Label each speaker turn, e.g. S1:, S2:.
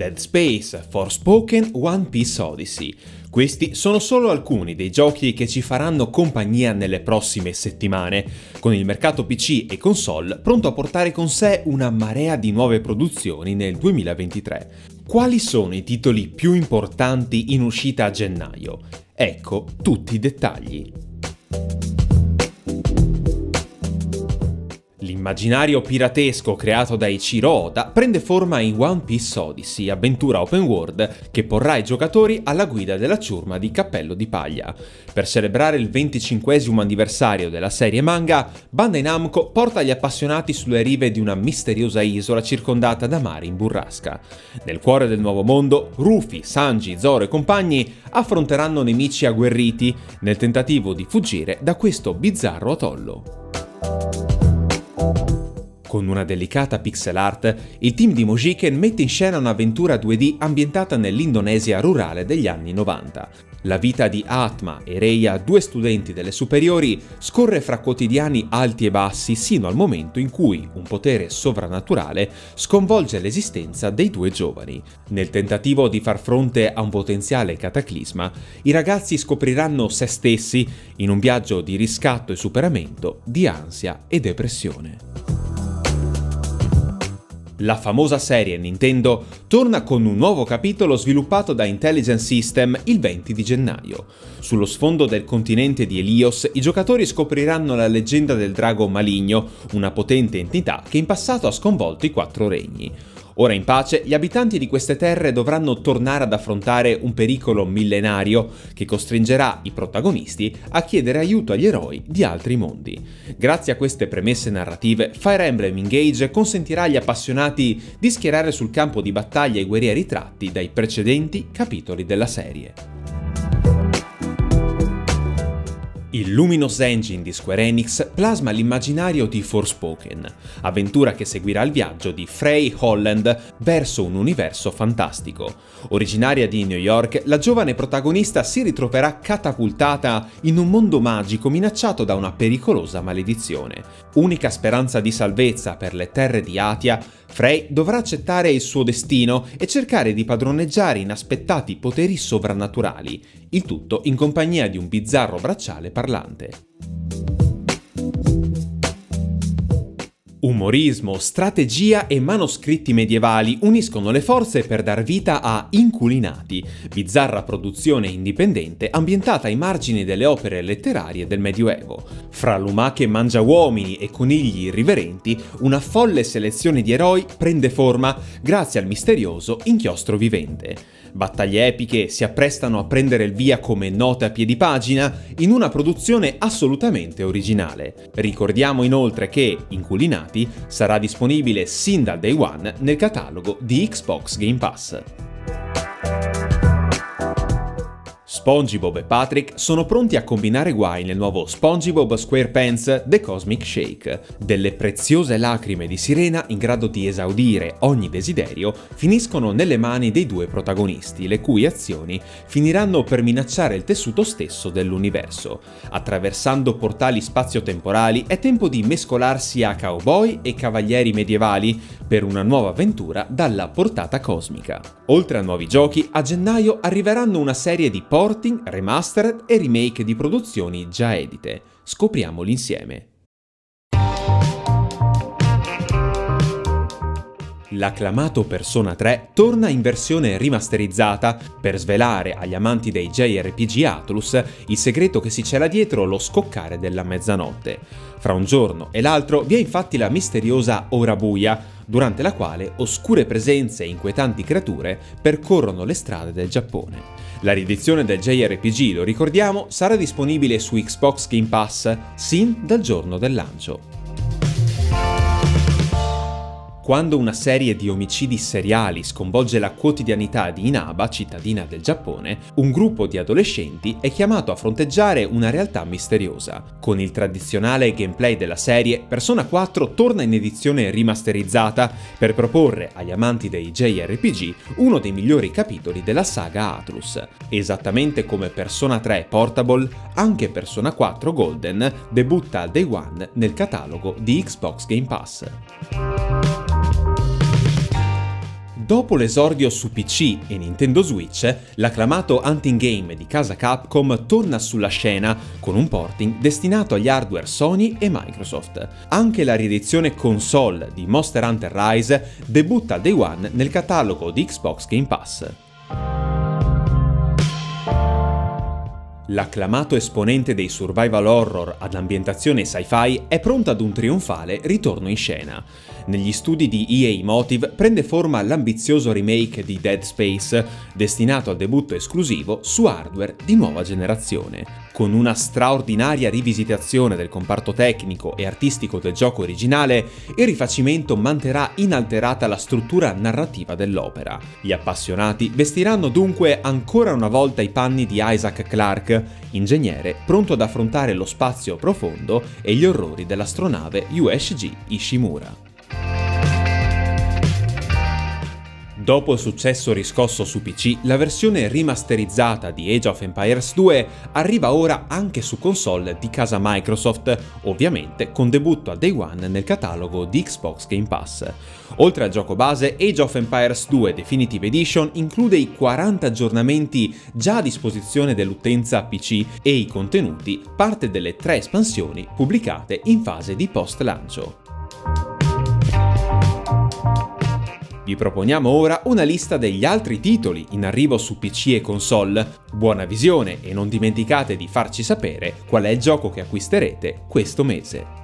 S1: Dead Space, Forspoken, One Piece Odyssey. Questi sono solo alcuni dei giochi che ci faranno compagnia nelle prossime settimane, con il mercato PC e console pronto a portare con sé una marea di nuove produzioni nel 2023. Quali sono i titoli più importanti in uscita a gennaio? Ecco tutti i dettagli. L'immaginario piratesco creato da Ichiro Oda prende forma in One Piece Odyssey, avventura open world che porrà i giocatori alla guida della ciurma di Cappello di Paglia. Per celebrare il 25 anniversario della serie manga, Bandai Namco porta gli appassionati sulle rive di una misteriosa isola circondata da mari in burrasca. Nel cuore del nuovo mondo, Rufy, Sanji, Zoro e compagni affronteranno nemici agguerriti nel tentativo di fuggire da questo bizzarro atollo. you Con una delicata pixel art, il team di Mojiken mette in scena un'avventura 2D ambientata nell'Indonesia rurale degli anni 90. La vita di Atma e Reia, due studenti delle superiori, scorre fra quotidiani alti e bassi sino al momento in cui un potere sovrannaturale sconvolge l'esistenza dei due giovani. Nel tentativo di far fronte a un potenziale cataclisma, i ragazzi scopriranno se stessi in un viaggio di riscatto e superamento di ansia e depressione. La famosa serie Nintendo torna con un nuovo capitolo sviluppato da Intelligent System il 20 di gennaio. Sullo sfondo del continente di Elios i giocatori scopriranno la leggenda del drago maligno, una potente entità che in passato ha sconvolto i quattro regni. Ora in pace, gli abitanti di queste terre dovranno tornare ad affrontare un pericolo millenario che costringerà i protagonisti a chiedere aiuto agli eroi di altri mondi. Grazie a queste premesse narrative, Fire Emblem Engage consentirà agli appassionati di schierare sul campo di battaglia i guerrieri tratti dai precedenti capitoli della serie. Il Luminous Engine di Square Enix plasma l'immaginario di Forspoken, avventura che seguirà il viaggio di Frey Holland verso un universo fantastico. Originaria di New York, la giovane protagonista si ritroverà catapultata in un mondo magico minacciato da una pericolosa maledizione. Unica speranza di salvezza per le terre di Atia, Frey dovrà accettare il suo destino e cercare di padroneggiare inaspettati poteri sovrannaturali, il tutto in compagnia di un bizzarro bracciale parlante. Umorismo, strategia e manoscritti medievali uniscono le forze per dar vita a Inculinati, bizzarra produzione indipendente ambientata ai margini delle opere letterarie del Medioevo. Fra lumache mangiauomini e conigli irriverenti, una folle selezione di eroi prende forma grazie al misterioso inchiostro vivente. Battaglie epiche si apprestano a prendere il via come note a piedi pagina in una produzione assolutamente originale. Ricordiamo inoltre che Inculinati sarà disponibile sin dal day one nel catalogo di Xbox Game Pass. SpongeBob e Patrick sono pronti a combinare guai nel nuovo SpongeBob SquarePants The Cosmic Shake. Delle preziose lacrime di sirena in grado di esaudire ogni desiderio finiscono nelle mani dei due protagonisti, le cui azioni finiranno per minacciare il tessuto stesso dell'universo. Attraversando portali spazio-temporali è tempo di mescolarsi a cowboy e cavalieri medievali per una nuova avventura dalla portata cosmica. Oltre a nuovi giochi, a gennaio arriveranno una serie di port porting, remastered e remake di produzioni già edite. Scopriamoli insieme. L'acclamato Persona 3 torna in versione rimasterizzata per svelare agli amanti dei JRPG Atlus il segreto che si cela dietro lo scoccare della mezzanotte. Fra un giorno e l'altro vi è infatti la misteriosa Ora Buia, durante la quale oscure presenze e inquietanti creature percorrono le strade del Giappone. La riedizione del JRPG, lo ricordiamo, sarà disponibile su Xbox Game Pass sin dal giorno del lancio. Quando una serie di omicidi seriali sconvolge la quotidianità di Inaba, cittadina del Giappone, un gruppo di adolescenti è chiamato a fronteggiare una realtà misteriosa. Con il tradizionale gameplay della serie, Persona 4 torna in edizione rimasterizzata per proporre agli amanti dei JRPG uno dei migliori capitoli della saga Atlus. Esattamente come Persona 3 Portable, anche Persona 4 Golden debutta al day one nel catalogo di Xbox Game Pass. Dopo l'esordio su PC e Nintendo Switch, l'acclamato hunting game di casa Capcom torna sulla scena con un porting destinato agli hardware Sony e Microsoft. Anche la riedizione console di Monster Hunter Rise debutta Day One nel catalogo di Xbox Game Pass. L'acclamato esponente dei survival horror ad ambientazione sci-fi è pronto ad un trionfale ritorno in scena. Negli studi di EA Motive prende forma l'ambizioso remake di Dead Space, destinato al debutto esclusivo su hardware di nuova generazione. Con una straordinaria rivisitazione del comparto tecnico e artistico del gioco originale, il rifacimento manterrà inalterata la struttura narrativa dell'opera. Gli appassionati vestiranno dunque ancora una volta i panni di Isaac Clarke, ingegnere pronto ad affrontare lo spazio profondo e gli orrori dell'astronave USG Ishimura. Dopo il successo riscosso su PC, la versione rimasterizzata di Age of Empires 2 arriva ora anche su console di casa Microsoft, ovviamente con debutto a Day One nel catalogo di Xbox Game Pass. Oltre al gioco base, Age of Empires 2 Definitive Edition include i 40 aggiornamenti già a disposizione dell'utenza PC e i contenuti parte delle tre espansioni pubblicate in fase di post-lancio. Vi proponiamo ora una lista degli altri titoli in arrivo su PC e console. Buona visione e non dimenticate di farci sapere qual è il gioco che acquisterete questo mese.